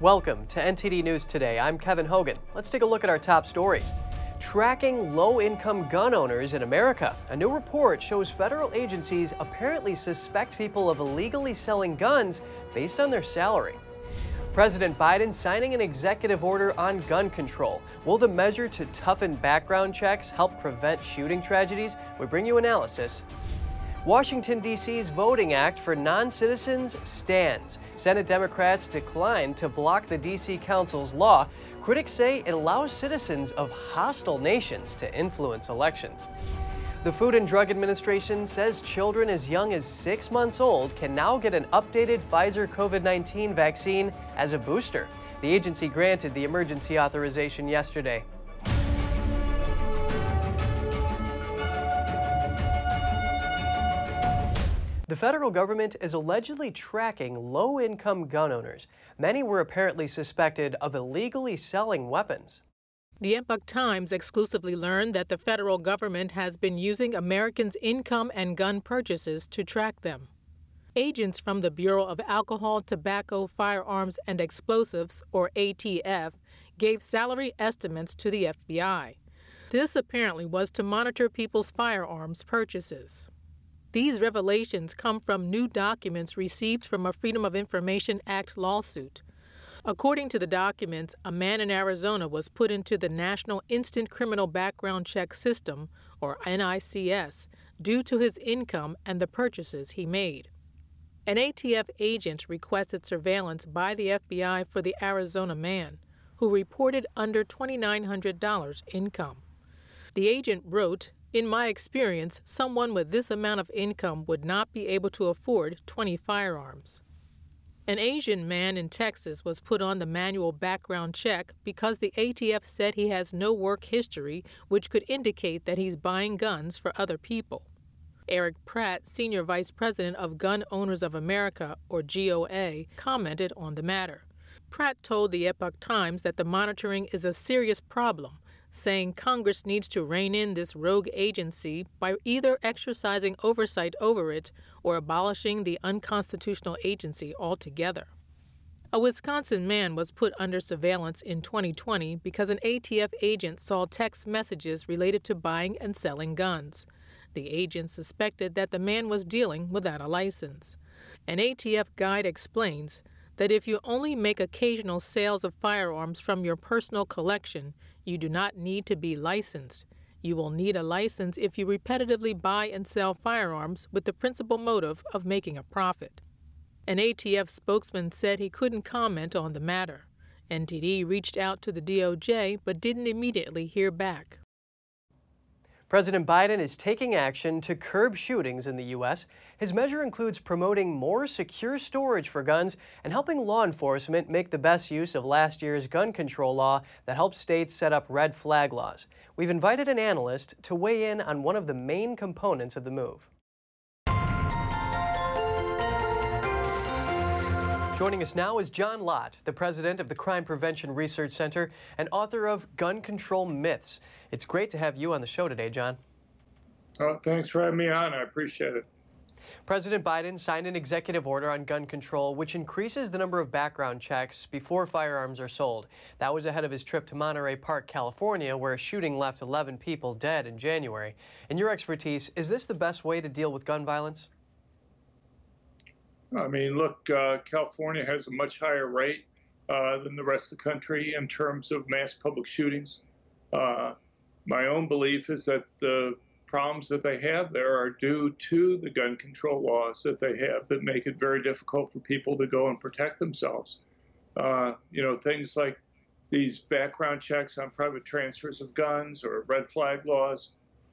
Welcome to NTD News Today. I'm Kevin Hogan. Let's take a look at our top stories. Tracking low income gun owners in America. A new report shows federal agencies apparently suspect people of illegally selling guns based on their salary. President Biden signing an executive order on gun control. Will the measure to toughen background checks help prevent shooting tragedies? We bring you analysis. Washington, D.C.'s Voting Act for Non Citizens stands. Senate Democrats declined to block the D.C. Council's law. Critics say it allows citizens of hostile nations to influence elections. The Food and Drug Administration says children as young as six months old can now get an updated Pfizer COVID 19 vaccine as a booster. The agency granted the emergency authorization yesterday. The federal government is allegedly tracking low income gun owners. Many were apparently suspected of illegally selling weapons. The Epoch Times exclusively learned that the federal government has been using Americans' income and gun purchases to track them. Agents from the Bureau of Alcohol, Tobacco, Firearms, and Explosives, or ATF, gave salary estimates to the FBI. This apparently was to monitor people's firearms purchases. These revelations come from new documents received from a Freedom of Information Act lawsuit. According to the documents, a man in Arizona was put into the National Instant Criminal Background Check System, or NICS, due to his income and the purchases he made. An ATF agent requested surveillance by the FBI for the Arizona man, who reported under $2,900 income. The agent wrote in my experience, someone with this amount of income would not be able to afford 20 firearms. An Asian man in Texas was put on the manual background check because the ATF said he has no work history, which could indicate that he's buying guns for other people. Erich Pratt, Senior Vice President of Gun Owners of America, or GOA, commented on the matter. Pratt told the Epoch Times that the monitoring is a serious problem saying Congress needs to rein in this rogue agency by either exercising oversight over it or abolishing the unconstitutional agency altogether. A Wisconsin man was put under surveillance in 2020 because an ATF agent saw text messages related to buying and selling guns. The agent suspected that the man was dealing without a license. An ATF guide explains that if you only make occasional sales of firearms from your personal collection, you do not need to be licensed. You will need a license if you repetitively buy and sell firearms with the principal motive of making a profit. An ATF spokesman said he couldn't comment on the matter. NTD reached out to the DOJ but didn't immediately hear back. President Biden is taking action to curb shootings in the U.S. His measure includes promoting more secure storage for guns and helping law enforcement make the best use of last year's gun control law that helped states set up red flag laws. We've invited an analyst to weigh in on one of the main components of the move. Joining us now is John Lott, the president of the Crime Prevention Research Center and author of Gun Control Myths. It's great to have you on the show today, John. Oh, thanks for having me on. I appreciate it. President Biden signed an executive order on gun control, which increases the number of background checks before firearms are sold. That was ahead of his trip to Monterey Park, California, where a shooting left 11 people dead in January. In your expertise, is this the best way to deal with gun violence? I mean, look, uh, California has a much higher rate uh, than the rest of the country in terms of mass public shootings. Uh, my own belief is that the problems that they have there are due to the gun control laws that they have that make it very difficult for people to go and protect themselves. Uh, you know, things like these background checks on private transfers of guns or red flag laws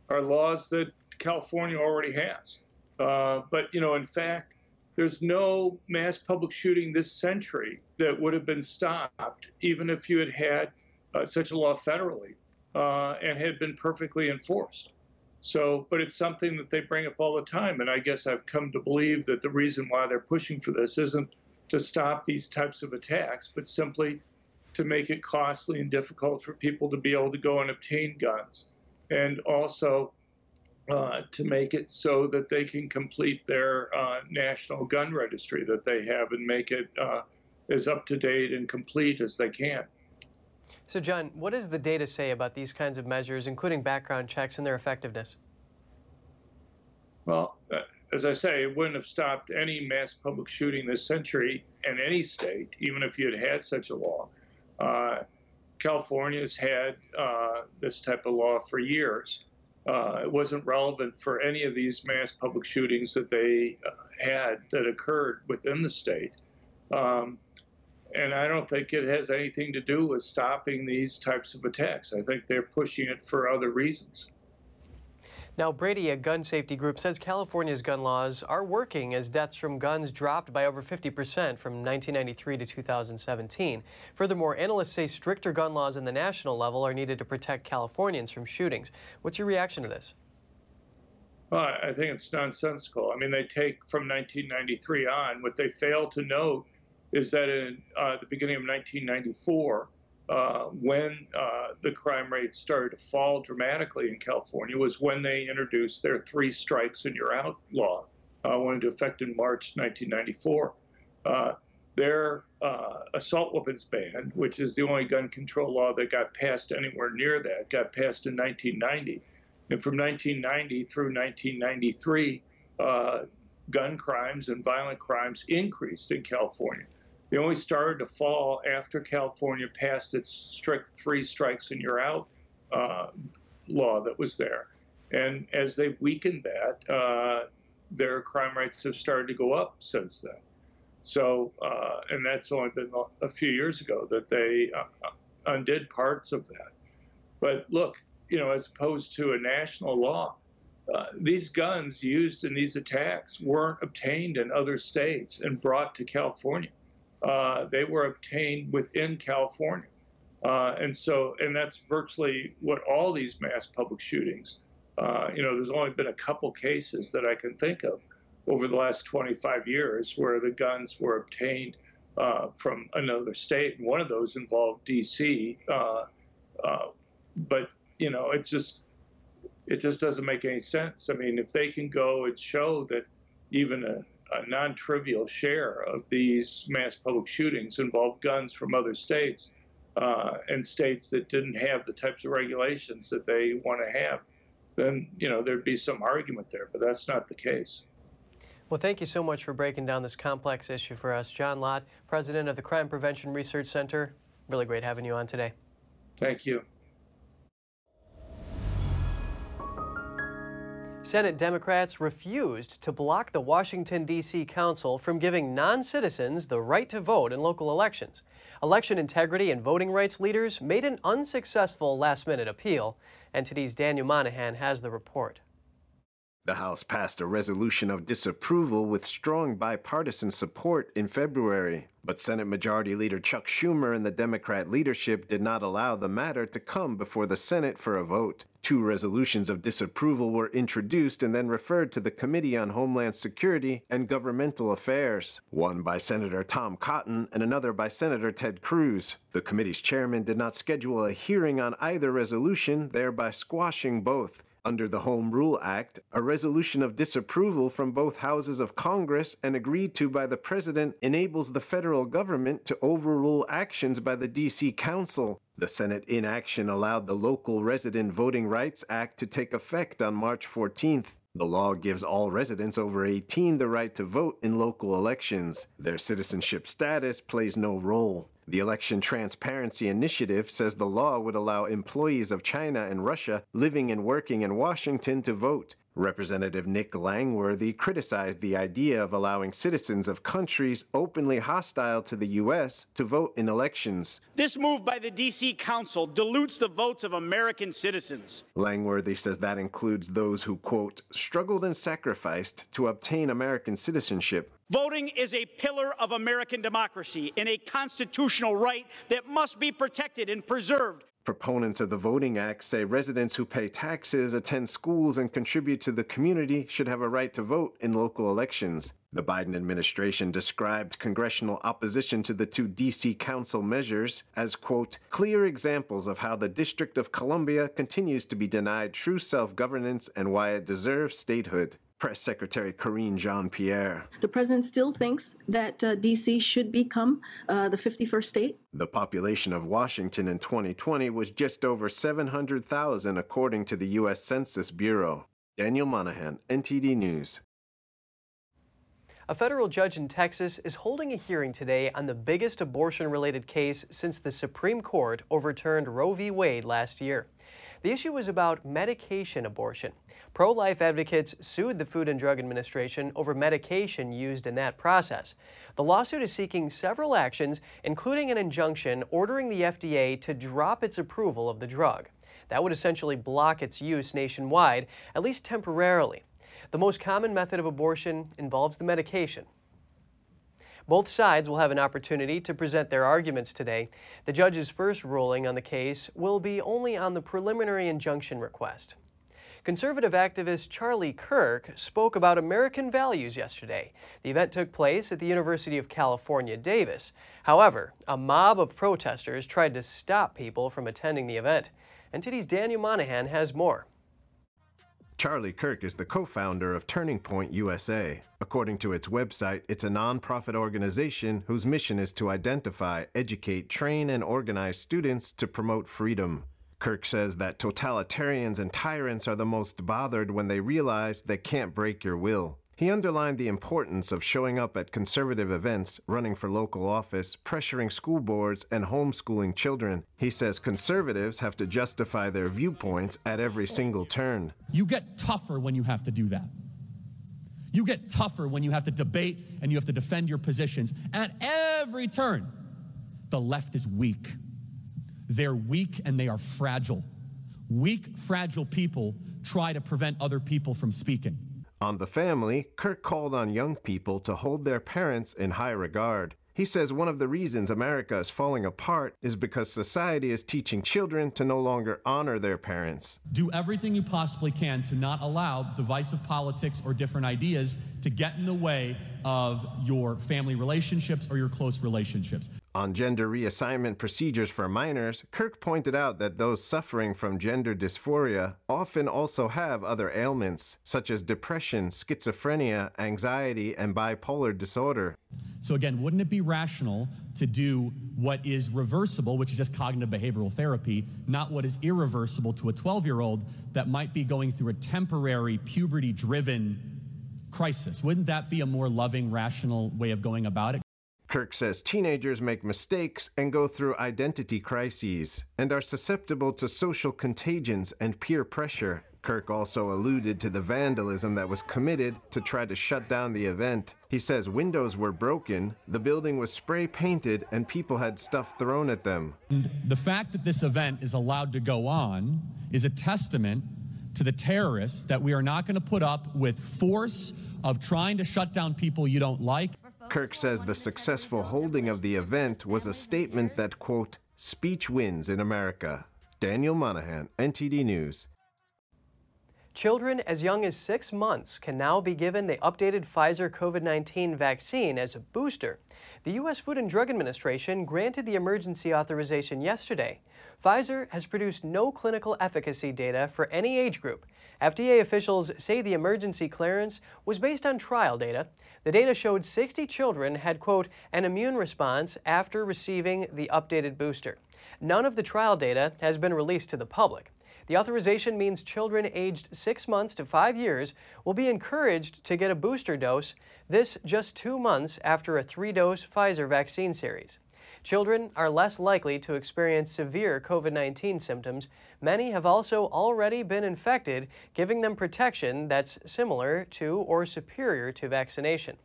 are laws that California already has. Uh, but, you know, in fact, there's no mass public shooting this century that would have been stopped, even if you had had uh, such a law federally uh, and had been perfectly enforced. So, but it's something that they bring up all the time. And I guess I've come to believe that the reason why they're pushing for this isn't to stop these types of attacks, but simply to make it costly and difficult for people to be able to go and obtain guns. And also uh, to make it so that they can complete their uh, national gun registry that they have and make it uh, as up to date and complete as they can. So, John, what does the data say about these kinds of measures, including background checks and their effectiveness? Well, uh, as I say, it wouldn't have stopped any mass public shooting this century in any state, even if you had had such a law. Uh, California's had uh, this type of law for years. Uh, it wasn't relevant for any of these mass public shootings that they uh, had that occurred within the state. Um, and I don't think it has anything to do with stopping these types of attacks. I think they're pushing it for other reasons. Now, Brady, a gun safety group, says California's gun laws are working as deaths from guns dropped by over 50% from 1993 to 2017. Furthermore, analysts say stricter gun laws in the national level are needed to protect Californians from shootings. What's your reaction to this? Well, I think it's nonsensical. I mean, they take from 1993 on. What they fail to note is that in uh, the beginning of 1994, uh, when uh, the crime rate started to fall dramatically in California was when they introduced their three strikes and you're out law, uh, went into effect in March 1994. Uh, their uh, assault weapons ban, which is the only gun control law that got passed anywhere near that, got passed in 1990. And from 1990 through 1993, uh, gun crimes and violent crimes increased in California. They only started to fall after California passed its strict three strikes and you're out uh, law that was there. And as they've weakened that, uh, their crime rates have started to go up since then. So, uh, and that's only been a few years ago that they uh, undid parts of that. But look, you know, as opposed to a national law, uh, these guns used in these attacks weren't obtained in other states and brought to California uh, they were obtained within California. Uh, and so, and that's virtually what all these mass public shootings, uh, you know, there's only been a couple cases that I can think of over the last 25 years where the guns were obtained uh, from another state. And one of those involved DC. Uh, but, you know, it's just, it just doesn't make any sense. I mean, if they can go and show that even a, a non-trivial share of these mass public shootings involved guns from other states uh, and states that didn't have the types of regulations that they want to have, then you know there'd be some argument there. But that's not the case. Well, thank you so much for breaking down this complex issue for us, John Lott, president of the Crime Prevention Research Center. Really great having you on today. Thank you. Senate Democrats refused to block the Washington, D.C. Council from giving non citizens the right to vote in local elections. Election integrity and voting rights leaders made an unsuccessful last minute appeal. NTD's Daniel Monahan has the report. The House passed a resolution of disapproval with strong bipartisan support in February. But Senate Majority Leader Chuck Schumer and the Democrat leadership did not allow the matter to come before the Senate for a vote. Two resolutions of disapproval were introduced and then referred to the Committee on Homeland Security and Governmental Affairs, one by Senator Tom Cotton and another by Senator Ted Cruz. The committee's chairman did not schedule a hearing on either resolution, thereby squashing both. Under the Home Rule Act, a resolution of disapproval from both houses of Congress and agreed to by the President enables the federal government to overrule actions by the D.C. Council. The Senate inaction allowed the Local Resident Voting Rights Act to take effect on March 14th. The law gives all residents over 18 the right to vote in local elections. Their citizenship status plays no role. The Election Transparency Initiative says the law would allow employees of China and Russia living and working in Washington to vote. Representative Nick Langworthy criticized the idea of allowing citizens of countries openly hostile to the U.S. to vote in elections. This move by the D.C. Council dilutes the votes of American citizens. Langworthy says that includes those who, quote, struggled and sacrificed to obtain American citizenship. Voting is a pillar of American democracy and a constitutional right that must be protected and preserved. Proponents of the Voting Act say residents who pay taxes, attend schools, and contribute to the community should have a right to vote in local elections. The Biden administration described congressional opposition to the two D.C. Council measures as, quote, clear examples of how the District of Columbia continues to be denied true self governance and why it deserves statehood. Press Secretary Karine Jean Pierre. The president still thinks that uh, D.C. should become uh, the 51st state. The population of Washington in 2020 was just over 700,000, according to the U.S. Census Bureau. Daniel Monahan, NTD News. A federal judge in Texas is holding a hearing today on the biggest abortion related case since the Supreme Court overturned Roe v. Wade last year. The issue was about medication abortion. Pro life advocates sued the Food and Drug Administration over medication used in that process. The lawsuit is seeking several actions, including an injunction ordering the FDA to drop its approval of the drug. That would essentially block its use nationwide, at least temporarily. The most common method of abortion involves the medication. Both sides will have an opportunity to present their arguments today. The judge's first ruling on the case will be only on the preliminary injunction request. Conservative activist Charlie Kirk spoke about American values yesterday. The event took place at the University of California, Davis. However, a mob of protesters tried to stop people from attending the event. NTD's Daniel Monahan has more. Charlie Kirk is the co founder of Turning Point USA. According to its website, it's a nonprofit organization whose mission is to identify, educate, train, and organize students to promote freedom. Kirk says that totalitarians and tyrants are the most bothered when they realize they can't break your will. He underlined the importance of showing up at conservative events, running for local office, pressuring school boards, and homeschooling children. He says conservatives have to justify their viewpoints at every single turn. You get tougher when you have to do that. You get tougher when you have to debate and you have to defend your positions at every turn. The left is weak. They're weak and they are fragile. Weak, fragile people try to prevent other people from speaking. On the family, Kirk called on young people to hold their parents in high regard. He says one of the reasons America is falling apart is because society is teaching children to no longer honor their parents. Do everything you possibly can to not allow divisive politics or different ideas to get in the way of your family relationships or your close relationships. On gender reassignment procedures for minors, Kirk pointed out that those suffering from gender dysphoria often also have other ailments, such as depression, schizophrenia, anxiety, and bipolar disorder. So, again, wouldn't it be rational to do what is reversible, which is just cognitive behavioral therapy, not what is irreversible to a 12 year old that might be going through a temporary puberty driven crisis? Wouldn't that be a more loving, rational way of going about it? Kirk says teenagers make mistakes and go through identity crises and are susceptible to social contagions and peer pressure. Kirk also alluded to the vandalism that was committed to try to shut down the event. He says windows were broken, the building was spray painted, and people had stuff thrown at them. And the fact that this event is allowed to go on is a testament to the terrorists that we are not going to put up with force of trying to shut down people you don't like. Kirk says the successful holding of the event was a statement that, quote, speech wins in America. Daniel Monahan, NTD News. Children as young as six months can now be given the updated Pfizer COVID 19 vaccine as a booster. The U.S. Food and Drug Administration granted the emergency authorization yesterday. Pfizer has produced no clinical efficacy data for any age group. FDA officials say the emergency clearance was based on trial data. The data showed 60 children had, quote, an immune response after receiving the updated booster. None of the trial data has been released to the public. The authorization means children aged six months to five years will be encouraged to get a booster dose, this just two months after a three dose Pfizer vaccine series. Children are less likely to experience severe COVID 19 symptoms. Many have also already been infected, giving them protection that's similar to or superior to vaccination.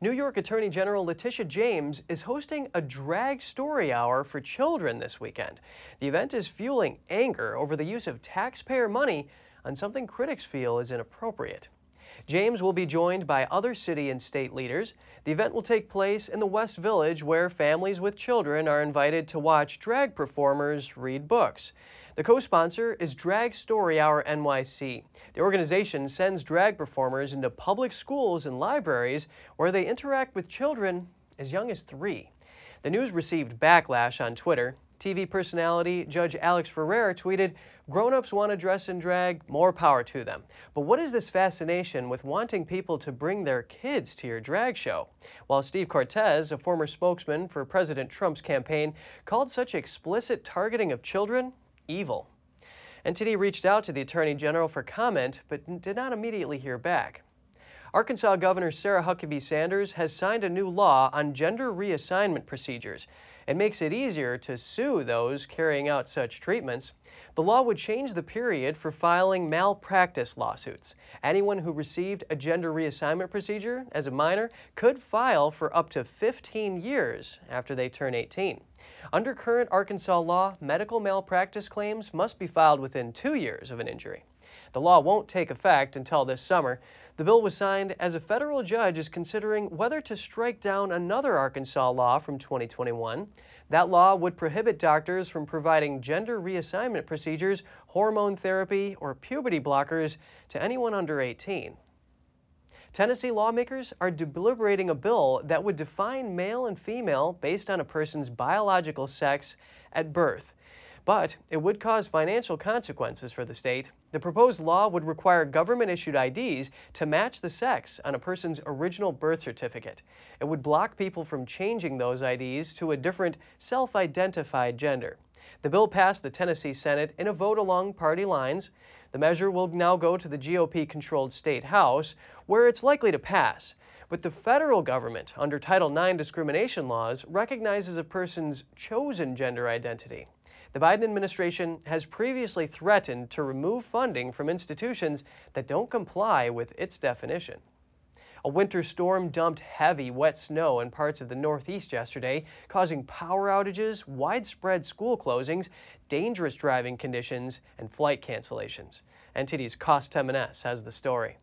New York Attorney General Letitia James is hosting a drag story hour for children this weekend. The event is fueling anger over the use of taxpayer money on something critics feel is inappropriate. James will be joined by other city and state leaders. The event will take place in the West Village, where families with children are invited to watch drag performers read books. The co sponsor is Drag Story Hour NYC. The organization sends drag performers into public schools and libraries where they interact with children as young as three. The news received backlash on Twitter. TV personality Judge Alex Ferrer tweeted, Grown-ups want to dress in drag, more power to them. But what is this fascination with wanting people to bring their kids to your drag show? While Steve Cortes, a former spokesman for President Trump's campaign, called such explicit targeting of children evil. NTD reached out to the Attorney General for comment, but did not immediately hear back. Arkansas Governor Sarah Huckabee Sanders has signed a new law on gender reassignment procedures. It makes it easier to sue those carrying out such treatments. The law would change the period for filing malpractice lawsuits. Anyone who received a gender reassignment procedure as a minor could file for up to 15 years after they turn 18. Under current Arkansas law, medical malpractice claims must be filed within two years of an injury. The law won't take effect until this summer. The bill was signed as a federal judge is considering whether to strike down another Arkansas law from 2021. That law would prohibit doctors from providing gender reassignment procedures, hormone therapy, or puberty blockers to anyone under 18. Tennessee lawmakers are deliberating a bill that would define male and female based on a person's biological sex at birth but it would cause financial consequences for the state. The proposed law would require government issued IDs to match the sex on a person's original birth certificate. It would block people from changing those IDs to a different self identified gender. The bill passed the Tennessee Senate in a vote along party lines. The measure will now go to the GOP controlled state House, where it's likely to pass. But the federal government, under Title IX discrimination laws, recognizes a person's chosen gender identity. The Biden administration has previously threatened to remove funding from institutions that don't comply with its definition. A winter storm dumped heavy, wet snow in parts of the Northeast yesterday, causing power outages, widespread school closings, dangerous driving conditions, and flight cancellations. NTD's Kos Temenes has the story.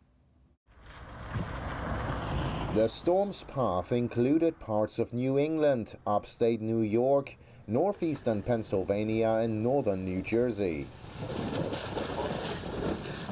The storm's path included parts of New England, upstate New York, northeastern Pennsylvania, and northern New Jersey.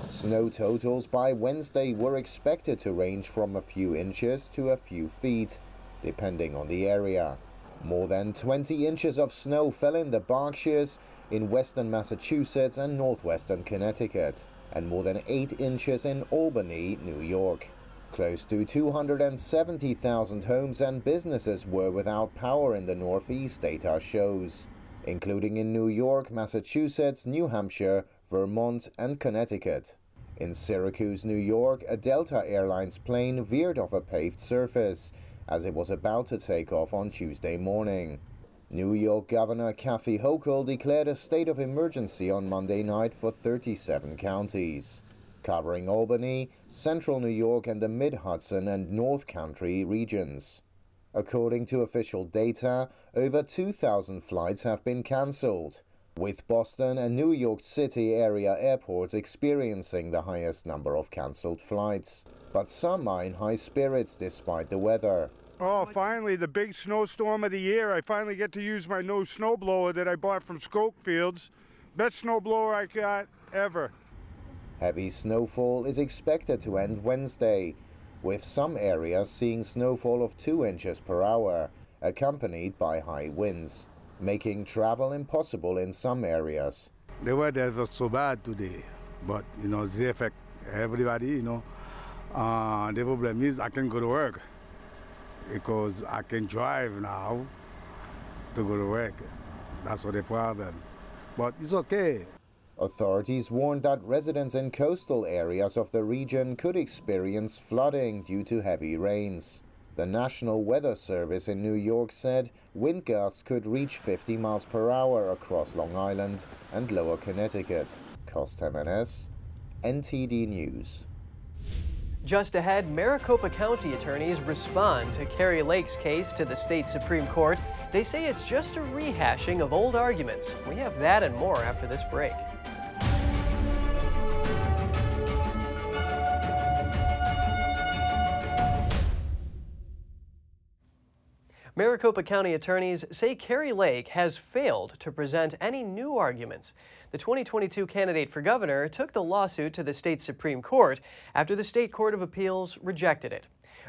Snow totals by Wednesday were expected to range from a few inches to a few feet, depending on the area. More than 20 inches of snow fell in the Berkshires, in western Massachusetts and northwestern Connecticut, and more than 8 inches in Albany, New York. Close to 270,000 homes and businesses were without power in the Northeast, data shows, including in New York, Massachusetts, New Hampshire, Vermont, and Connecticut. In Syracuse, New York, a Delta Airlines plane veered off a paved surface as it was about to take off on Tuesday morning. New York Governor Kathy Hochul declared a state of emergency on Monday night for 37 counties covering Albany, central New York, and the Mid Hudson and North Country regions. According to official data, over 2,000 flights have been cancelled, with Boston and New York City area airports experiencing the highest number of cancelled flights. But some are in high spirits despite the weather. Oh, finally, the big snowstorm of the year. I finally get to use my new snowblower that I bought from Schofields. Best snowblower I got ever. Heavy snowfall is expected to end Wednesday, with some areas seeing snowfall of 2 inches per hour, accompanied by high winds, making travel impossible in some areas. The weather was so bad today, but you know, the affect everybody, you know. Uh, the problem is I can't go to work because I can drive now to go to work. That's what the problem. But it's okay. Authorities warned that residents in coastal areas of the region could experience flooding due to heavy rains. The National Weather Service in New York said wind gusts could reach 50 miles per hour across Long Island and lower Connecticut. Kos Temenes, NTD News. Just ahead, Maricopa County attorneys respond to Kari Lake's case to the state Supreme Court. They say it's just a rehashing of old arguments. We have that and more after this break. Maricopa County attorneys say Kari Lake has failed to present any new arguments. The 2022 candidate for governor took the lawsuit to the state Supreme Court after the state Court of Appeals rejected it.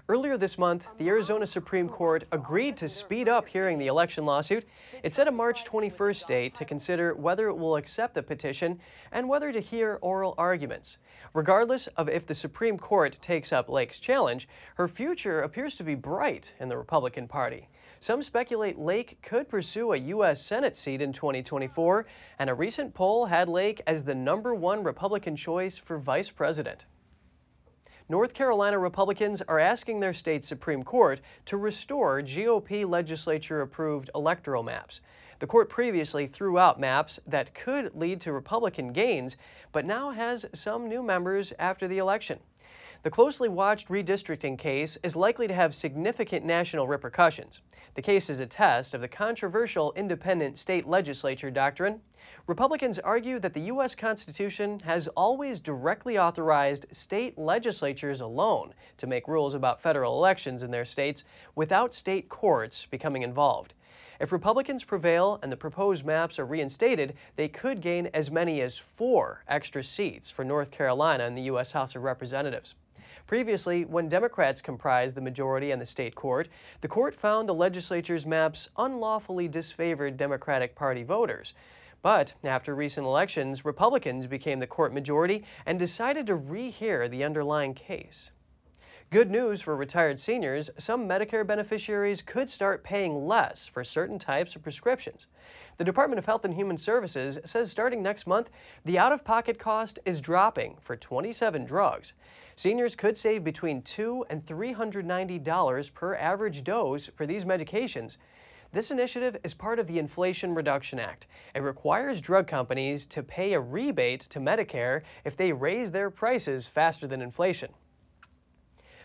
Earlier this month, the Arizona Supreme Court agreed to speed up hearing the election lawsuit. It set a March 21st date to consider whether it will accept the petition and whether to hear oral arguments. Regardless of if the Supreme Court takes up Lake's challenge, her future appears to be bright in the Republican Party. Some speculate Lake could pursue a U.S. Senate seat in 2024, and a recent poll had Lake as the number one Republican choice for vice president. North Carolina Republicans are asking their state Supreme Court to restore GOP legislature approved electoral maps. The court previously threw out maps that could lead to Republican gains, but now has some new members after the election. The closely watched redistricting case is likely to have significant national repercussions. The case is a test of the controversial independent state legislature doctrine. Republicans argue that the U.S. Constitution has always directly authorized state legislatures alone to make rules about federal elections in their states without state courts becoming involved. If Republicans prevail and the proposed maps are reinstated, they could gain as many as four extra seats for North Carolina in the U.S. House of Representatives. Previously, when Democrats comprised the majority in the state court, the court found the legislature's maps unlawfully disfavored Democratic Party voters. But after recent elections, Republicans became the court majority and decided to rehear the underlying case. Good news for retired seniors, some Medicare beneficiaries could start paying less for certain types of prescriptions. The Department of Health and Human Services says starting next month, the out of pocket cost is dropping for 27 drugs. Seniors could save between 2 and $390 per average dose for these medications. This initiative is part of the Inflation Reduction Act. It requires drug companies to pay a rebate to Medicare if they raise their prices faster than inflation.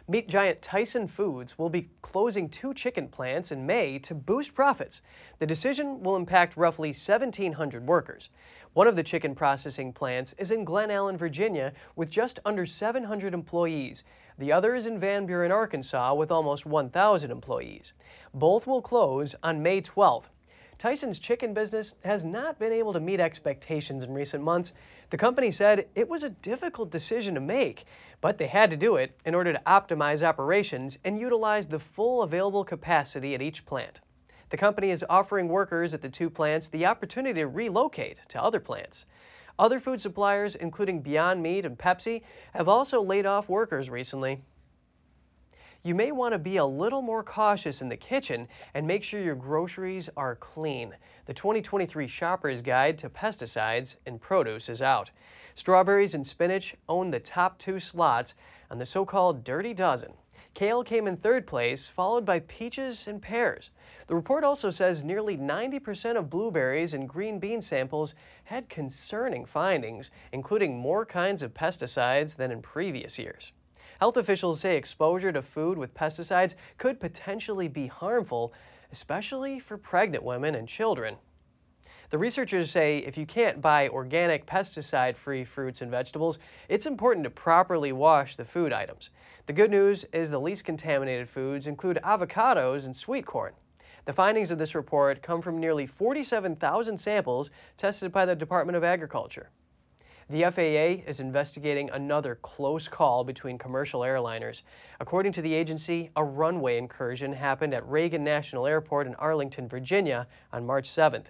Meat giant Tyson Foods will be closing two chicken plants in May to boost profits. The decision will impact roughly 1,700 workers. One of the chicken processing plants is in Glen Allen, Virginia, with just under 700 employees. The other is in Van Buren, Arkansas, with almost 1,000 employees. Both will close on May 12th. Tyson's chicken business has not been able to meet expectations in recent months. The company said it was a difficult decision to make, but they had to do it in order to optimize operations and utilize the full available capacity at each plant. The company is offering workers at the two plants the opportunity to relocate to other plants. Other food suppliers, including Beyond Meat and Pepsi, have also laid off workers recently you may want to be a little more cautious in the kitchen and make sure your groceries are clean. The 2023 Shopper's Guide to Pesticides in Produce is out. Strawberries and spinach own the top two slots on the so called Dirty Dozen. Kale came in third place, followed by peaches and pears. The report also says nearly 90% of blueberries and green bean samples had concerning findings, including more kinds of pesticides than in previous years. Health officials say exposure to food with pesticides could potentially be harmful, especially for pregnant women and children. The researchers say if you can't buy organic pesticide free fruits and vegetables, it's important to properly wash the food items. The good news is the least contaminated foods include avocados and sweet corn. The findings of this report come from nearly 47,000 samples tested by the Department of Agriculture. The FAA is investigating another close call between commercial airliners. According to the agency, a runway incursion happened at Reagan National Airport in Arlington, Virginia on March 7th.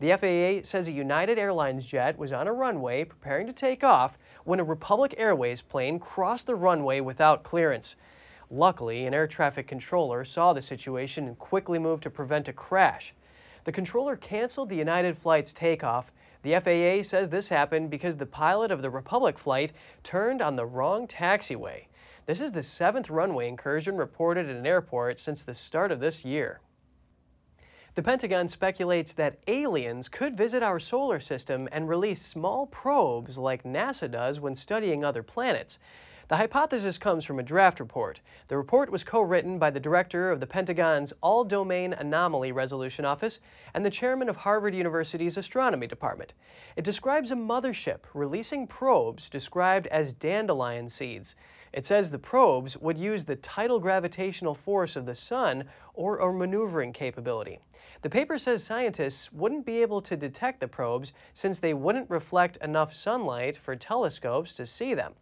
The FAA says a United Airlines jet was on a runway preparing to take off when a Republic Airways plane crossed the runway without clearance. Luckily, an air traffic controller saw the situation and quickly moved to prevent a crash. The controller canceled the United flight's takeoff the FAA says this happened because the pilot of the Republic flight turned on the wrong taxiway. This is the seventh runway incursion reported at an airport since the start of this year. The Pentagon speculates that aliens could visit our solar system and release small probes like NASA does when studying other planets. The hypothesis comes from a draft report. The report was co written by the director of the Pentagon's All Domain Anomaly Resolution Office and the chairman of Harvard University's Astronomy Department. It describes a mothership releasing probes described as dandelion seeds. It says the probes would use the tidal gravitational force of the sun or a maneuvering capability. The paper says scientists wouldn't be able to detect the probes since they wouldn't reflect enough sunlight for telescopes to see them.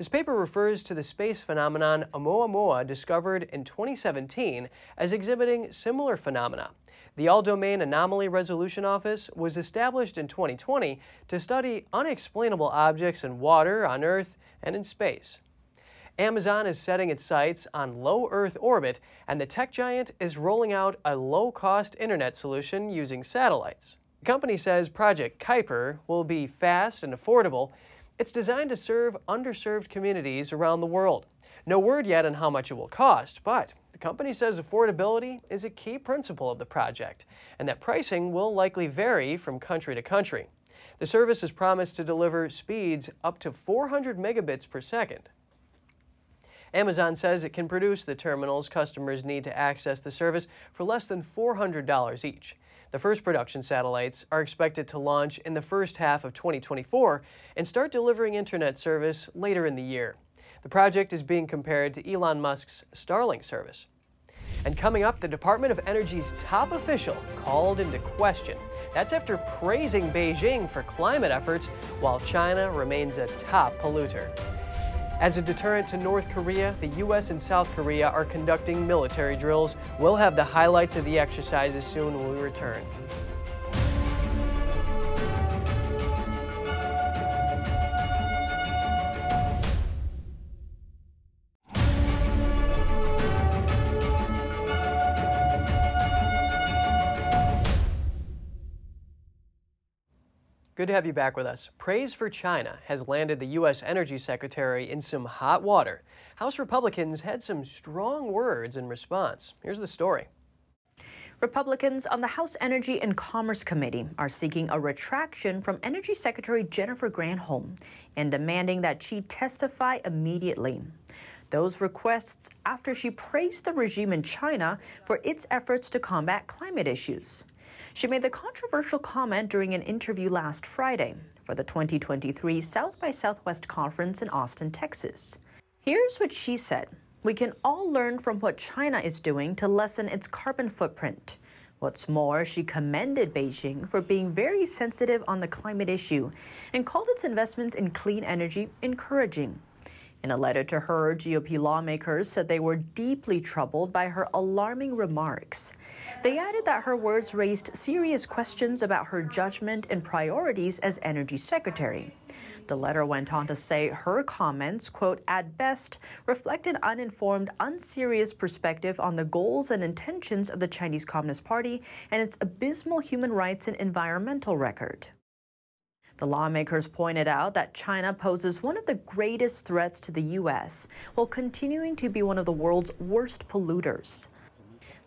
This paper refers to the space phenomenon Oumuamua discovered in 2017 as exhibiting similar phenomena. The All Domain Anomaly Resolution Office was established in 2020 to study unexplainable objects in water, on Earth, and in space. Amazon is setting its sights on low Earth orbit, and the tech giant is rolling out a low cost internet solution using satellites. The company says Project Kuiper will be fast and affordable. It's designed to serve underserved communities around the world. No word yet on how much it will cost, but the company says affordability is a key principle of the project, and that pricing will likely vary from country to country. The service is promised to deliver speeds up to 400 megabits per second. Amazon says it can produce the terminals customers need to access the service for less than $400 each. The first production satellites are expected to launch in the first half of 2024 and start delivering internet service later in the year. The project is being compared to Elon Musk's Starlink service. And coming up, the Department of Energy's top official called into question. That's after praising Beijing for climate efforts while China remains a top polluter. As a deterrent to North Korea, the U.S. and South Korea are conducting military drills. We'll have the highlights of the exercises soon when we return. Good to have you back with us. Praise for China has landed the U.S. Energy Secretary in some hot water. House Republicans had some strong words in response. Here's the story. Republicans on the House Energy and Commerce Committee are seeking a retraction from Energy Secretary Jennifer Granholm and demanding that she testify immediately. Those requests after she praised the regime in China for its efforts to combat climate issues. She made the controversial comment during an interview last Friday for the 2023 South by Southwest conference in Austin, Texas. Here's what she said We can all learn from what China is doing to lessen its carbon footprint. What's more, she commended Beijing for being very sensitive on the climate issue and called its investments in clean energy encouraging. In a letter to her, GOP lawmakers said they were deeply troubled by her alarming remarks. They added that her words raised serious questions about her judgment and priorities as energy secretary. The letter went on to say her comments, quote, at best reflect an uninformed, unserious perspective on the goals and intentions of the Chinese Communist Party and its abysmal human rights and environmental record. The lawmakers pointed out that China poses one of the greatest threats to the U.S. while continuing to be one of the world's worst polluters.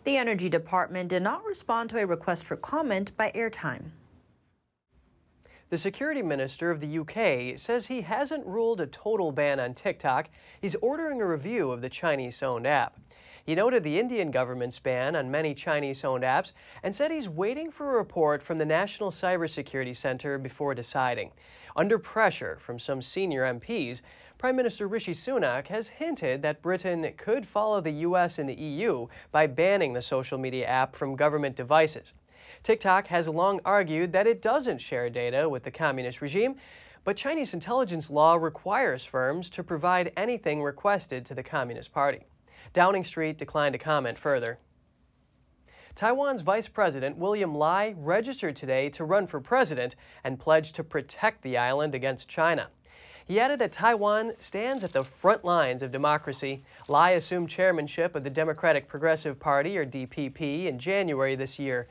The Energy Department did not respond to a request for comment by airtime. The security minister of the UK says he hasn't ruled a total ban on TikTok. He's ordering a review of the Chinese owned app. He noted the Indian government's ban on many Chinese owned apps and said he's waiting for a report from the National Cybersecurity Center before deciding. Under pressure from some senior MPs, Prime Minister Rishi Sunak has hinted that Britain could follow the US and the EU by banning the social media app from government devices. TikTok has long argued that it doesn't share data with the communist regime, but Chinese intelligence law requires firms to provide anything requested to the Communist Party. Downing Street declined to comment further. Taiwan's Vice President William Lai registered today to run for president and pledged to protect the island against China. He added that Taiwan stands at the front lines of democracy. Lai assumed chairmanship of the Democratic Progressive Party, or DPP, in January this year.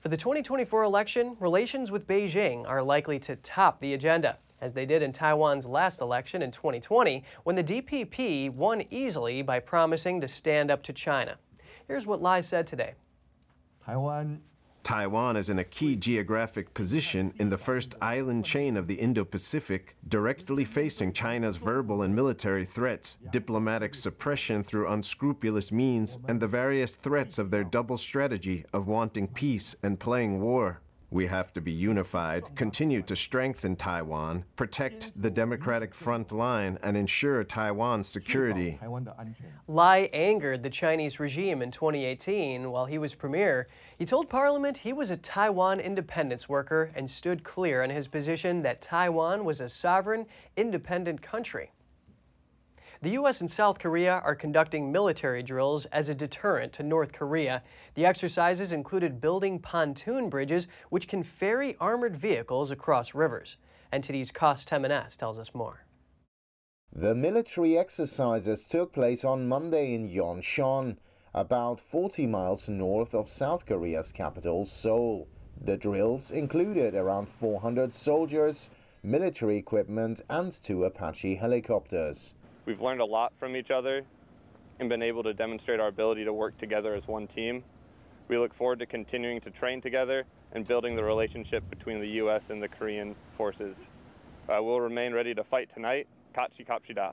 For the 2024 election, relations with Beijing are likely to top the agenda as they did in Taiwan's last election in 2020 when the DPP won easily by promising to stand up to China. Here's what Lai said today. Taiwan Taiwan is in a key geographic position in the first island chain of the Indo Pacific, directly facing China's verbal and military threats, diplomatic suppression through unscrupulous means, and the various threats of their double strategy of wanting peace and playing war. We have to be unified, continue to strengthen Taiwan, protect the democratic front line, and ensure Taiwan's security. Lai angered the Chinese regime in 2018 while he was premier. He told Parliament he was a Taiwan independence worker and stood clear on his position that Taiwan was a sovereign, independent country. The U.S. and South Korea are conducting military drills as a deterrent to North Korea. The exercises included building pontoon bridges which can ferry armored vehicles across rivers. NTD's Kos Temenes tells us more. The military exercises took place on Monday in Yeoncheon, about 40 miles north of South Korea's capital, Seoul. The drills included around 400 soldiers, military equipment, and two Apache helicopters. We've learned a lot from each other and been able to demonstrate our ability to work together as one team. We look forward to continuing to train together and building the relationship between the U.S. and the Korean forces. We'll remain ready to fight tonight Kachi Kapshida.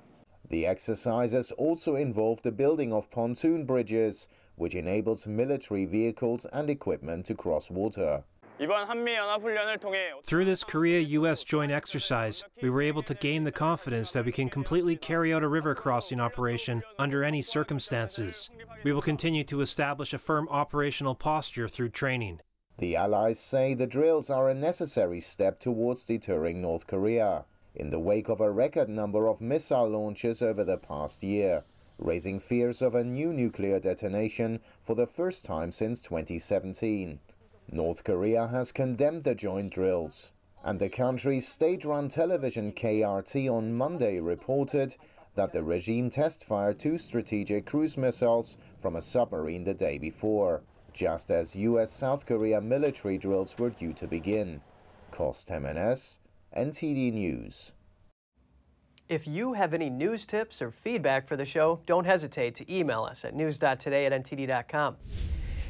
The exercises also involve the building of pontoon bridges, which enables military vehicles and equipment to cross water. Through this Korea US joint exercise, we were able to gain the confidence that we can completely carry out a river crossing operation under any circumstances. We will continue to establish a firm operational posture through training. The Allies say the drills are a necessary step towards deterring North Korea in the wake of a record number of missile launches over the past year, raising fears of a new nuclear detonation for the first time since 2017. North Korea has condemned the joint drills, and the country's state-run television KRT on Monday reported that the regime test-fired two strategic cruise missiles from a submarine the day before, just as U.S.-South Korea military drills were due to begin. Kos Temenes, NTD News. If you have any news tips or feedback for the show, don't hesitate to email us at news.today at ntd.com.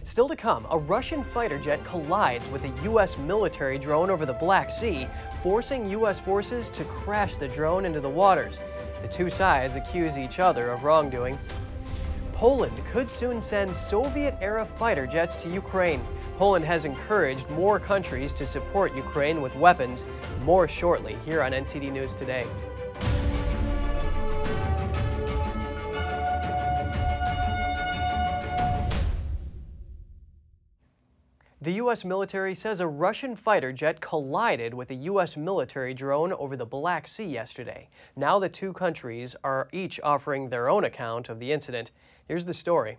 Still to come, a Russian fighter jet collides with a U.S. military drone over the Black Sea, forcing U.S. forces to crash the drone into the waters. The two sides accuse each other of wrongdoing. Poland could soon send Soviet era fighter jets to Ukraine. Poland has encouraged more countries to support Ukraine with weapons. More shortly here on NTD News Today. The U.S. military says a Russian fighter jet collided with a U.S. military drone over the Black Sea yesterday. Now the two countries are each offering their own account of the incident. Here's the story.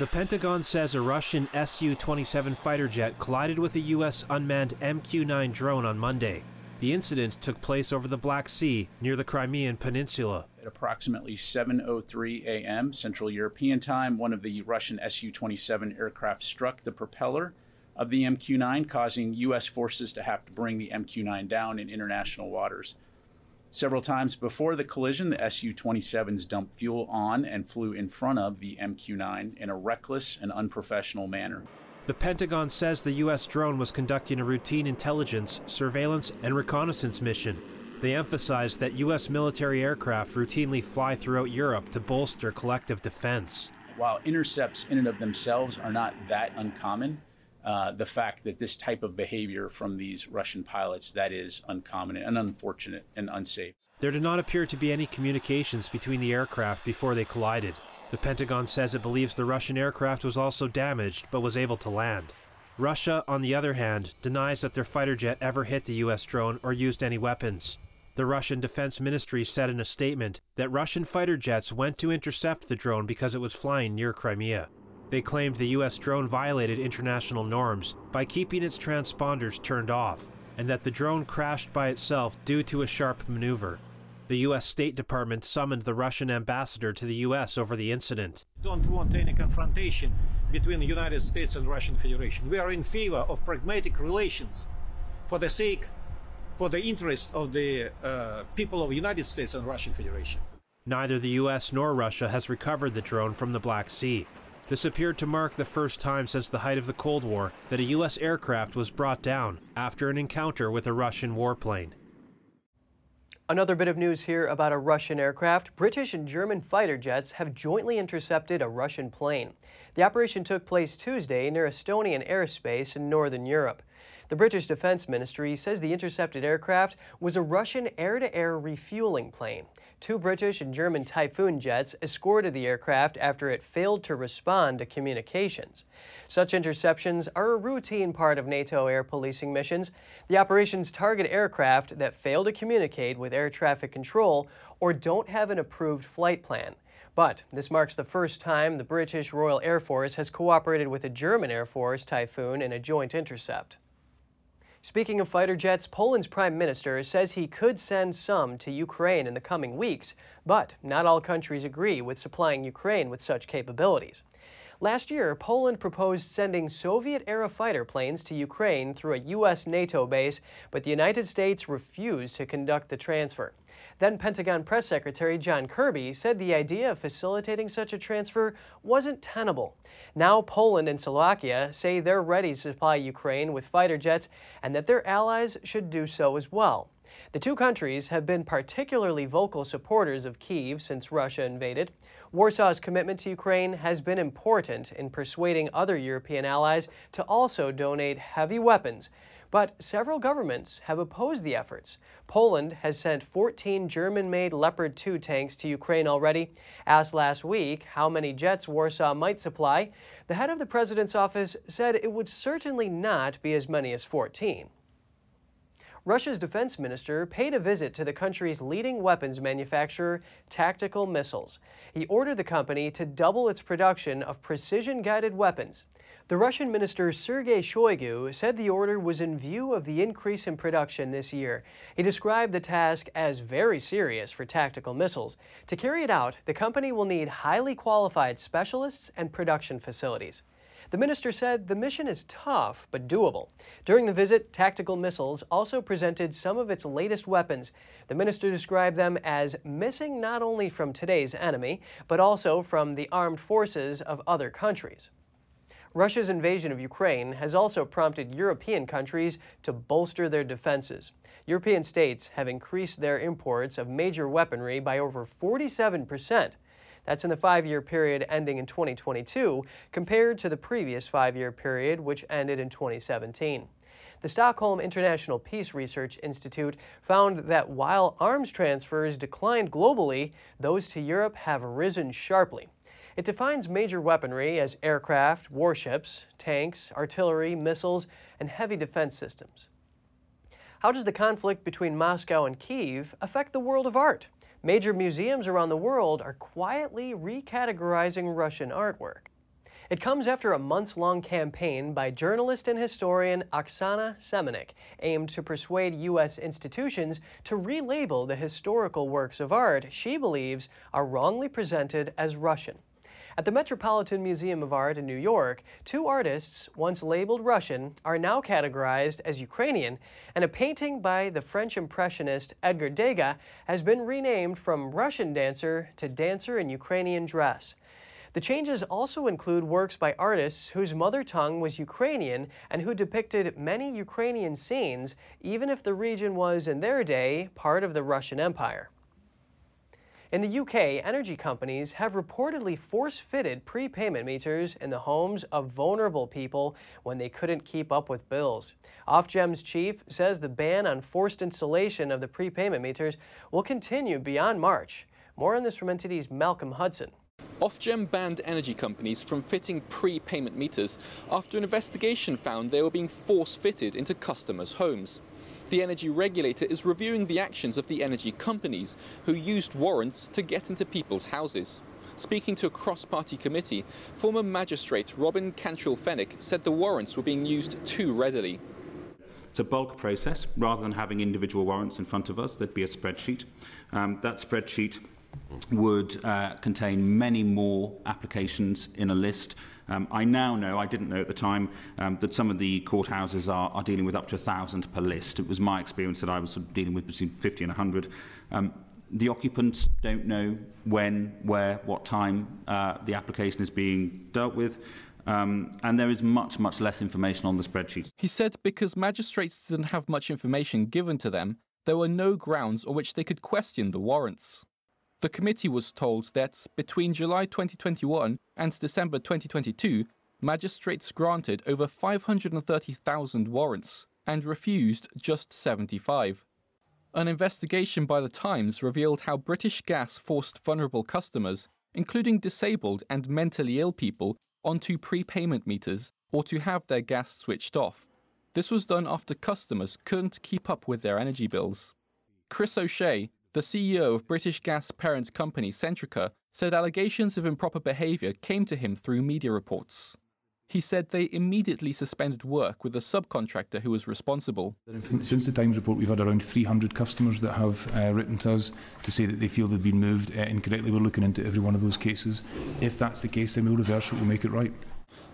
The Pentagon says a Russian Su 27 fighter jet collided with a U.S. unmanned MQ 9 drone on Monday. The incident took place over the Black Sea near the Crimean Peninsula. At approximately 7:03 a.m. Central European Time, one of the Russian Su-27 aircraft struck the propeller of the MQ-9, causing U.S. forces to have to bring the MQ-9 down in international waters. Several times before the collision, the Su 27s dumped fuel on and flew in front of the MQ 9 in a reckless and unprofessional manner. The Pentagon says the U.S. drone was conducting a routine intelligence, surveillance, and reconnaissance mission. They emphasized that U.S. military aircraft routinely fly throughout Europe to bolster collective defense. While intercepts in and of themselves are not that uncommon, uh, the fact that this type of behavior from these Russian pilots that is uncommon and unfortunate and unsafe. There did not appear to be any communications between the aircraft before they collided. The Pentagon says it believes the Russian aircraft was also damaged but was able to land. Russia, on the other hand, denies that their fighter jet ever hit the U.S. drone or used any weapons. The Russian Defense Ministry said in a statement that Russian fighter jets went to intercept the drone because it was flying near Crimea. They claimed the U.S. drone violated international norms by keeping its transponders turned off, and that the drone crashed by itself due to a sharp maneuver. The U.S. State Department summoned the Russian ambassador to the U.S. over the incident. We Don't want any confrontation between the United States and Russian Federation. We are in favor of pragmatic relations for the sake, for the interest of the uh, people of the United States and Russian Federation. Neither the U.S. nor Russia has recovered the drone from the Black Sea. This appeared to mark the first time since the height of the Cold War that a U.S. aircraft was brought down after an encounter with a Russian warplane. Another bit of news here about a Russian aircraft. British and German fighter jets have jointly intercepted a Russian plane. The operation took place Tuesday near Estonian airspace in northern Europe. The British Defense Ministry says the intercepted aircraft was a Russian air to air refueling plane. Two British and German Typhoon jets escorted the aircraft after it failed to respond to communications. Such interceptions are a routine part of NATO air policing missions. The operations target aircraft that fail to communicate with air traffic control or don't have an approved flight plan. But this marks the first time the British Royal Air Force has cooperated with a German Air Force Typhoon in a joint intercept. Speaking of fighter jets, Poland's prime minister says he could send some to Ukraine in the coming weeks, but not all countries agree with supplying Ukraine with such capabilities. Last year, Poland proposed sending Soviet era fighter planes to Ukraine through a U.S. NATO base, but the United States refused to conduct the transfer. Then Pentagon Press Secretary John Kirby said the idea of facilitating such a transfer wasn't tenable. Now, Poland and Slovakia say they're ready to supply Ukraine with fighter jets and that their allies should do so as well. The two countries have been particularly vocal supporters of Kiev since Russia invaded. Warsaw's commitment to Ukraine has been important in persuading other European allies to also donate heavy weapons. But several governments have opposed the efforts. Poland has sent 14 German made Leopard 2 tanks to Ukraine already. Asked last week how many jets Warsaw might supply, the head of the president's office said it would certainly not be as many as 14. Russia's defense minister paid a visit to the country's leading weapons manufacturer, Tactical Missiles. He ordered the company to double its production of precision guided weapons. The Russian minister Sergei Shoigu said the order was in view of the increase in production this year. He described the task as very serious for tactical missiles. To carry it out, the company will need highly qualified specialists and production facilities. The minister said the mission is tough but doable. During the visit, Tactical Missiles also presented some of its latest weapons. The minister described them as missing not only from today's enemy, but also from the armed forces of other countries. Russia's invasion of Ukraine has also prompted European countries to bolster their defenses. European states have increased their imports of major weaponry by over 47 percent. That's in the five year period ending in 2022, compared to the previous five year period, which ended in 2017. The Stockholm International Peace Research Institute found that while arms transfers declined globally, those to Europe have risen sharply. It defines major weaponry as aircraft, warships, tanks, artillery, missiles, and heavy defense systems. How does the conflict between Moscow and Kiev affect the world of art? Major museums around the world are quietly recategorizing Russian artwork. It comes after a months long campaign by journalist and historian Oksana Semenik, aimed to persuade U.S. institutions to relabel the historical works of art she believes are wrongly presented as Russian. At the Metropolitan Museum of Art in New York, two artists, once labeled Russian, are now categorized as Ukrainian, and a painting by the French Impressionist Edgar Degas has been renamed from Russian dancer to dancer in Ukrainian dress. The changes also include works by artists whose mother tongue was Ukrainian and who depicted many Ukrainian scenes, even if the region was, in their day, part of the Russian Empire. In the UK, energy companies have reportedly force fitted prepayment meters in the homes of vulnerable people when they couldn't keep up with bills. Ofgem's chief says the ban on forced installation of the prepayment meters will continue beyond March. More on this from NTD's Malcolm Hudson. Ofgem banned energy companies from fitting prepayment meters after an investigation found they were being force fitted into customers' homes. The energy regulator is reviewing the actions of the energy companies who used warrants to get into people's houses. Speaking to a cross party committee, former magistrate Robin Cantrill Fenwick said the warrants were being used too readily. It's a bulk process. Rather than having individual warrants in front of us, there'd be a spreadsheet. Um, that spreadsheet would uh, contain many more applications in a list um, I now know, I didn't know at the time, um, that some of the courthouses are, are dealing with up to 1,000 per list. It was my experience that I was sort of dealing with between 50 and 100. Um, the occupants don't know when, where, what time uh, the application is being dealt with. Um, and there is much, much less information on the spreadsheets. He said because magistrates didn't have much information given to them, there were no grounds on which they could question the warrants. The committee was told that between July 2021 and December 2022, magistrates granted over 530,000 warrants and refused just 75. An investigation by The Times revealed how British Gas forced vulnerable customers, including disabled and mentally ill people, onto prepayment meters or to have their gas switched off. This was done after customers couldn't keep up with their energy bills. Chris O'Shea, The CEO of British gas parent company Centrica said allegations of improper behaviour came to him through media reports. He said they immediately suspended work with the subcontractor who was responsible. Since the Times report, we've had around 300 customers that have uh, written to us to say that they feel they've been moved uh, incorrectly. We're looking into every one of those cases. If that's the case, then we'll reverse it, we'll make it right.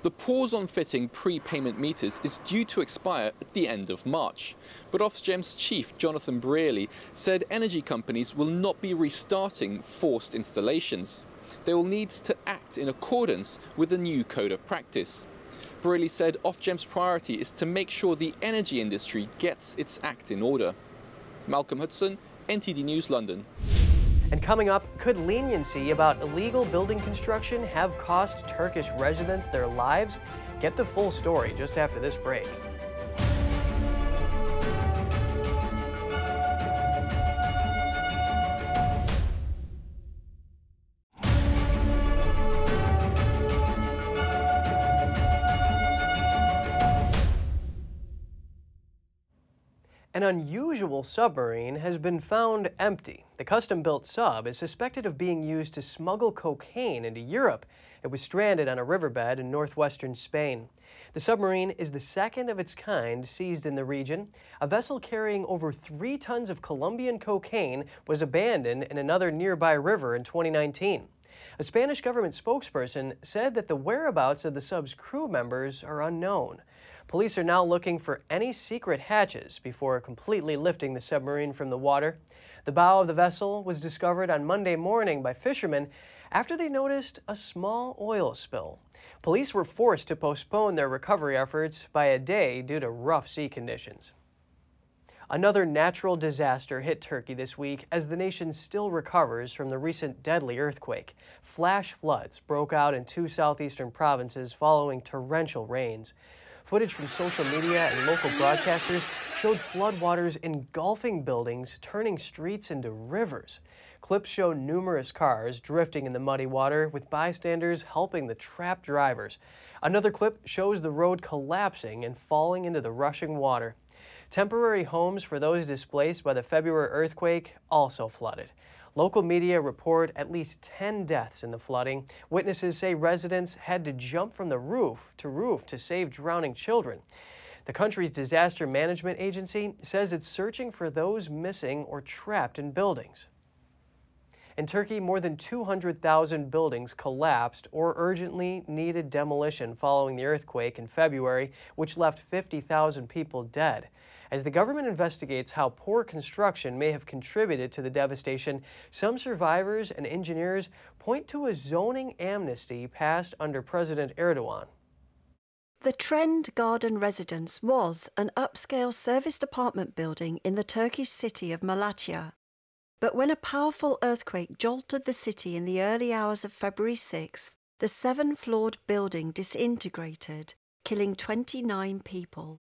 The pause on fitting prepayment meters is due to expire at the end of March. But Ofgem's chief, Jonathan Brearley, said energy companies will not be restarting forced installations they will need to act in accordance with the new code of practice. Brearley said Ofgem's priority is to make sure the energy industry gets its act in order. Malcolm Hudson, NTD News, London. And coming up, could leniency about illegal building construction have cost Turkish residents their lives? Get the full story just after this break. An unusual submarine has been found empty. The custom built sub is suspected of being used to smuggle cocaine into Europe. It was stranded on a riverbed in northwestern Spain. The submarine is the second of its kind seized in the region. A vessel carrying over three tons of Colombian cocaine was abandoned in another nearby river in 2019. A Spanish government spokesperson said that the whereabouts of the sub's crew members are unknown. Police are now looking for any secret hatches before completely lifting the submarine from the water. The bow of the vessel was discovered on Monday morning by fishermen after they noticed a small oil spill. Police were forced to postpone their recovery efforts by a day due to rough sea conditions. Another natural disaster hit Turkey this week as the nation still recovers from the recent deadly earthquake. Flash floods broke out in two southeastern provinces following torrential rains. Footage from social media and local broadcasters showed floodwaters engulfing buildings, turning streets into rivers. Clips show numerous cars drifting in the muddy water, with bystanders helping the trapped drivers. Another clip shows the road collapsing and falling into the rushing water. Temporary homes for those displaced by the February earthquake also flooded. Local media report at least 10 deaths in the flooding. Witnesses say residents had to jump from the roof to roof to save drowning children. The country's disaster management agency says it's searching for those missing or trapped in buildings. In Turkey, more than 200,000 buildings collapsed or urgently needed demolition following the earthquake in February, which left 50,000 people dead. As the government investigates how poor construction may have contributed to the devastation, some survivors and engineers point to a zoning amnesty passed under President Erdogan. The Trend Garden Residence was an upscale serviced apartment building in the Turkish city of Malatya. But when a powerful earthquake jolted the city in the early hours of February 6th, the seven floored building disintegrated, killing 29 people.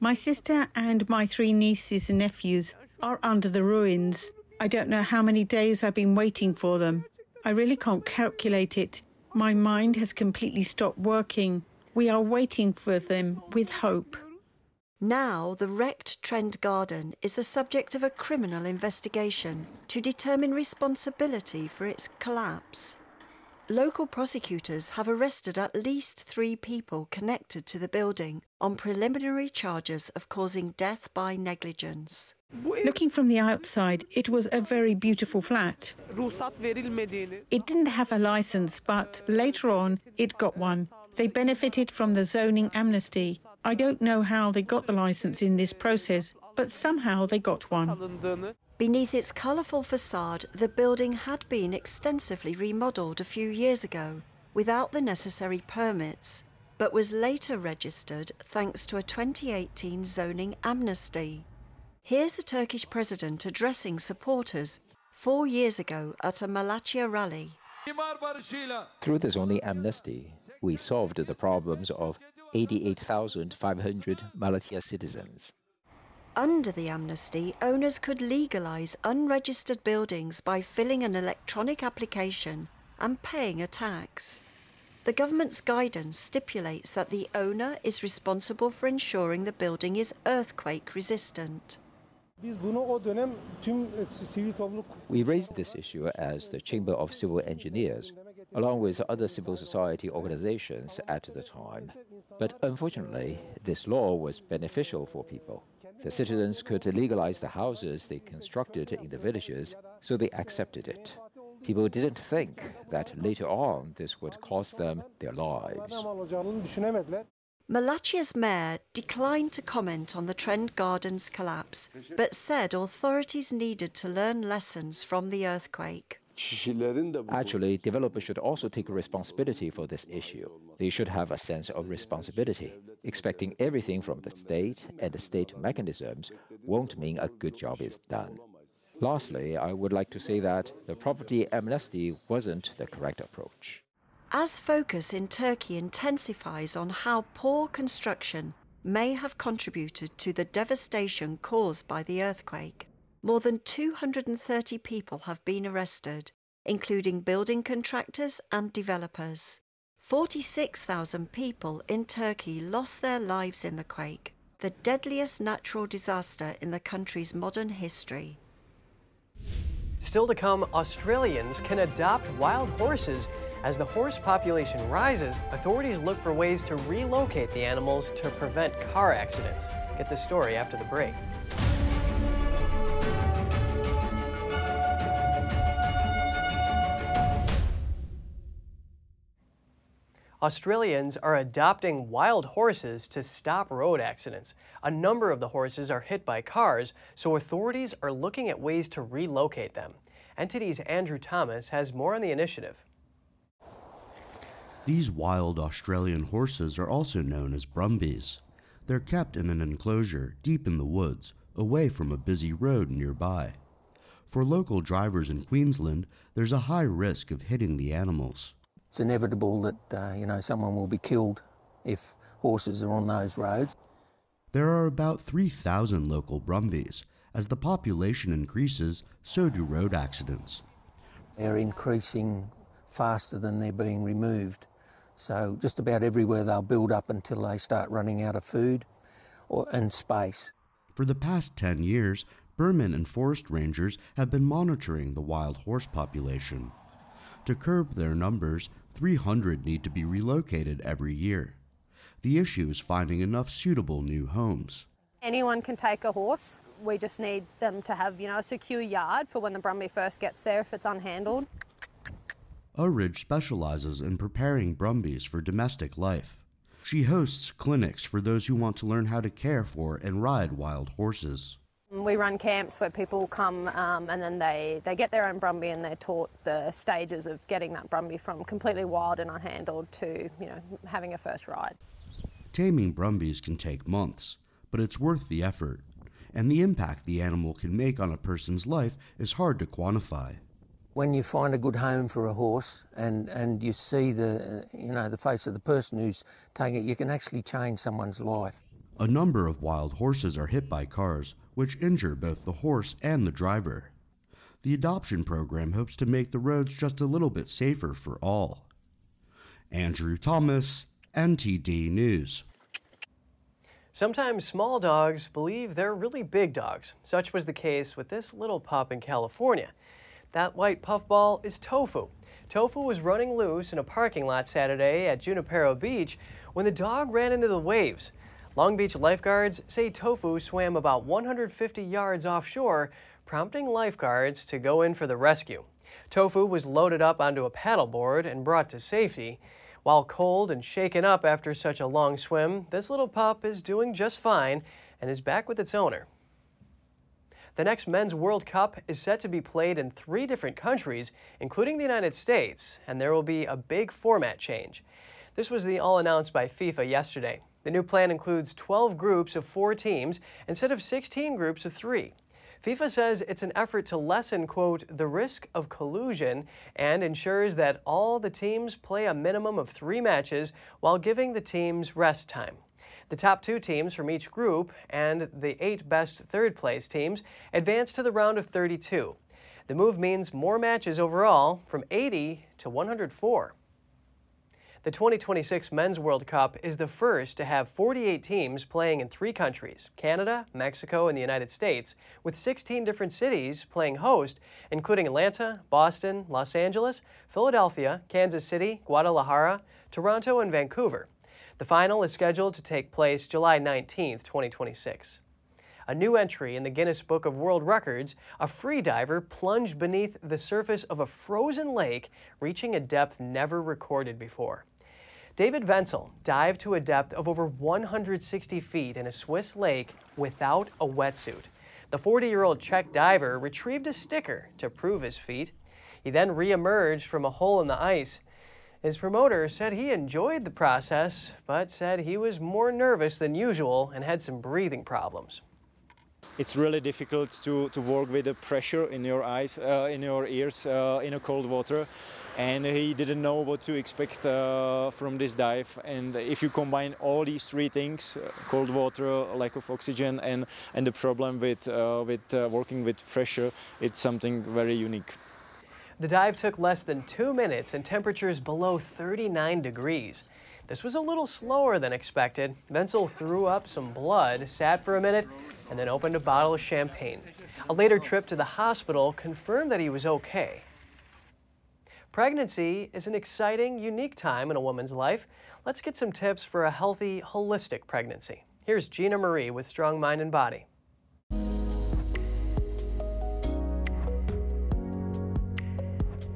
My sister and my three nieces and nephews are under the ruins. I don't know how many days I've been waiting for them. I really can't calculate it. My mind has completely stopped working. We are waiting for them with hope. Now, the wrecked Trend Garden is the subject of a criminal investigation to determine responsibility for its collapse. Local prosecutors have arrested at least three people connected to the building on preliminary charges of causing death by negligence. Looking from the outside, it was a very beautiful flat. It didn't have a license, but later on it got one. They benefited from the zoning amnesty. I don't know how they got the license in this process, but somehow they got one. Beneath its colourful facade, the building had been extensively remodelled a few years ago without the necessary permits, but was later registered thanks to a 2018 zoning amnesty. Here's the Turkish president addressing supporters four years ago at a Malatya rally. Through the zoning amnesty, we solved the problems of 88,500 Malatya citizens. Under the amnesty, owners could legalise unregistered buildings by filling an electronic application and paying a tax. The government's guidance stipulates that the owner is responsible for ensuring the building is earthquake resistant. We raised this issue as the Chamber of Civil Engineers, along with other civil society organizations at the time. But unfortunately, this law was beneficial for people. The citizens could legalize the houses they constructed in the villages, so they accepted it. People didn't think that later on this would cost them their lives. Malatya's mayor declined to comment on the Trend Gardens collapse, but said authorities needed to learn lessons from the earthquake. Actually, developers should also take responsibility for this issue. They should have a sense of responsibility. Expecting everything from the state and the state mechanisms won't mean a good job is done. Lastly, I would like to say that the property amnesty wasn't the correct approach. As focus in Turkey intensifies on how poor construction may have contributed to the devastation caused by the earthquake, more than 230 people have been arrested, including building contractors and developers. 46,000 people in Turkey lost their lives in the quake, the deadliest natural disaster in the country's modern history. Still to come, Australians can adopt wild horses as the horse population rises, authorities look for ways to relocate the animals to prevent car accidents. Get the story after the break. Australians are adopting wild horses to stop road accidents. A number of the horses are hit by cars, so authorities are looking at ways to relocate them. NTD's Andrew Thomas has more on the initiative. These wild Australian horses are also known as brumbies. They're kept in an enclosure deep in the woods, away from a busy road nearby. For local drivers in Queensland, there's a high risk of hitting the animals. It's inevitable that uh, you know someone will be killed if horses are on those roads. There are about 3,000 local brumbies. As the population increases, so do road accidents. They're increasing faster than they're being removed. So just about everywhere they'll build up until they start running out of food or, and space. For the past 10 years, Burman and forest rangers have been monitoring the wild horse population. To curb their numbers, 300 need to be relocated every year. The issue is finding enough suitable new homes. Anyone can take a horse. We just need them to have, you know, a secure yard for when the Brumby first gets there if it's unhandled. Ridge specializes in preparing Brumbies for domestic life. She hosts clinics for those who want to learn how to care for and ride wild horses. We run camps where people come um, and then they, they get their own Brumby and they're taught the stages of getting that Brumby from completely wild and unhandled to, you know, having a first ride. Taming Brumbies can take months, but it's worth the effort, and the impact the animal can make on a person's life is hard to quantify when you find a good home for a horse and, and you see the you know the face of the person who's taking it, you can actually change someone's life. A number of wild horses are hit by cars, which injure both the horse and the driver. The adoption program hopes to make the roads just a little bit safer for all. Andrew Thomas, NTD News. Sometimes small dogs believe they're really big dogs. Such was the case with this little pup in California. That white puffball is Tofu. Tofu was running loose in a parking lot Saturday at Junipero Beach when the dog ran into the waves. Long Beach lifeguards say Tofu swam about 150 yards offshore, prompting lifeguards to go in for the rescue. Tofu was loaded up onto a paddleboard and brought to safety. While cold and shaken up after such a long swim, this little pup is doing just fine and is back with its owner. The next Men's World Cup is set to be played in three different countries, including the United States, and there will be a big format change. This was the all announced by FIFA yesterday. The new plan includes 12 groups of four teams instead of 16 groups of three. FIFA says it's an effort to lessen, quote, the risk of collusion and ensures that all the teams play a minimum of three matches while giving the teams rest time. The top two teams from each group and the eight best third place teams advance to the round of 32. The move means more matches overall from 80 to 104. The 2026 Men's World Cup is the first to have 48 teams playing in three countries Canada, Mexico, and the United States, with 16 different cities playing host, including Atlanta, Boston, Los Angeles, Philadelphia, Kansas City, Guadalajara, Toronto, and Vancouver. The final is scheduled to take place July 19, 2026 a new entry in the Guinness Book of World Records, a free diver plunged beneath the surface of a frozen lake, reaching a depth never recorded before. David Vencl dived to a depth of over 160 feet in a Swiss lake without a wetsuit. The 40 year old Czech diver retrieved a sticker to prove his feat. He then re-emerged from a hole in the ice. His promoter said he enjoyed the process, but said he was more nervous than usual and had some breathing problems it's really difficult to, to work with the pressure in your eyes, uh, in your ears, uh, in a cold water. And he didn't know what to expect uh, from this dive. And if you combine all these three things, uh, cold water, lack of oxygen, and, and the problem with, uh, with uh, working with pressure, it's something very unique. The dive took less than two minutes and temperatures below 39 degrees. This was a little slower than expected. Vencl threw up some blood, sat for a minute, and then opened a bottle of champagne. A later trip to the hospital confirmed that he was okay. Pregnancy is an exciting, unique time in a woman's life. Let's get some tips for a healthy, holistic pregnancy. Here's Gina Marie with Strong Mind and Body.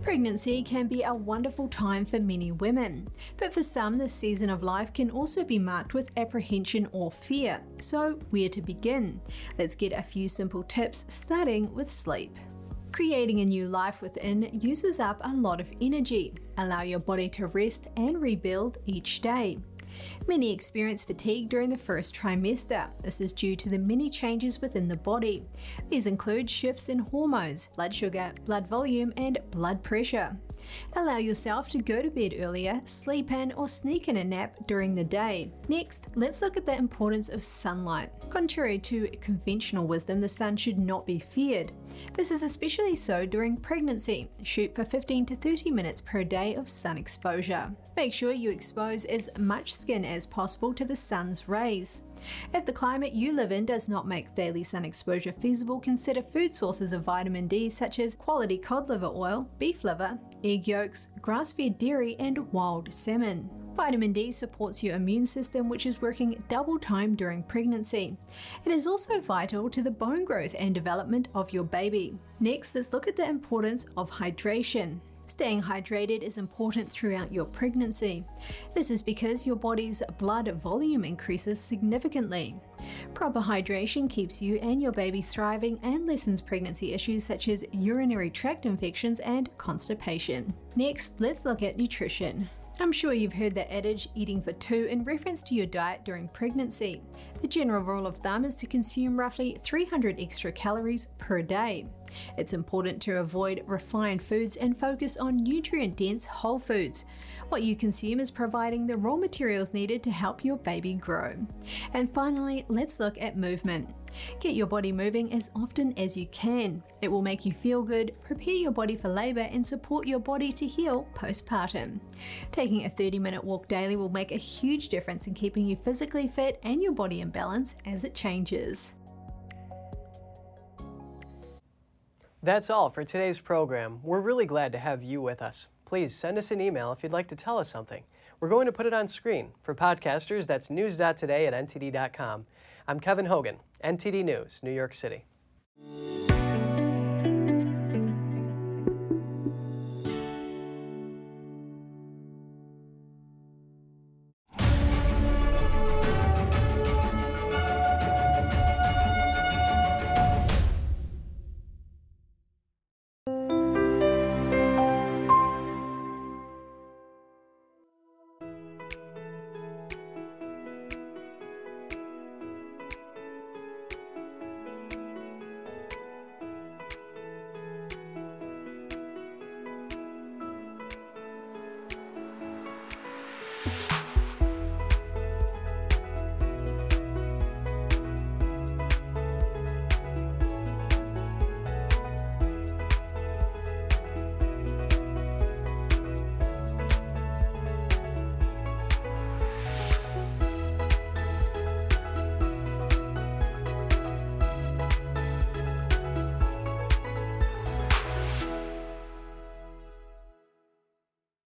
Pregnancy can be a wonderful time for many women, but for some, this season of life can also be marked with apprehension or fear. So, where to begin? Let's get a few simple tips, starting with sleep. Creating a new life within uses up a lot of energy. Allow your body to rest and rebuild each day. Many experience fatigue during the first trimester. This is due to the many changes within the body. These include shifts in hormones, blood sugar, blood volume, and blood pressure. Allow yourself to go to bed earlier, sleep in, or sneak in a nap during the day. Next, let's look at the importance of sunlight. Contrary to conventional wisdom, the sun should not be feared. This is especially so during pregnancy. Shoot for 15 to 30 minutes per day of sun exposure. Make sure you expose as much skin as possible to the sun's rays. If the climate you live in does not make daily sun exposure feasible, consider food sources of vitamin D such as quality cod liver oil, beef liver, egg yolks, grass fed dairy, and wild salmon. Vitamin D supports your immune system, which is working double time during pregnancy. It is also vital to the bone growth and development of your baby. Next, let's look at the importance of hydration. Staying hydrated is important throughout your pregnancy. This is because your body's blood volume increases significantly. Proper hydration keeps you and your baby thriving and lessens pregnancy issues such as urinary tract infections and constipation. Next, let's look at nutrition. I'm sure you've heard the adage eating for two in reference to your diet during pregnancy. The general rule of thumb is to consume roughly 300 extra calories per day. It's important to avoid refined foods and focus on nutrient dense whole foods. What you consume is providing the raw materials needed to help your baby grow. And finally, let's look at movement. Get your body moving as often as you can. It will make you feel good, prepare your body for labour, and support your body to heal postpartum. Taking a 30 minute walk daily will make a huge difference in keeping you physically fit and your body in balance as it changes. That's all for today's program. We're really glad to have you with us please send us an email if you'd like to tell us something. We're going to put it on screen. For podcasters, that's news.today at ntd.com. I'm Kevin Hogan, NTD News, New York City.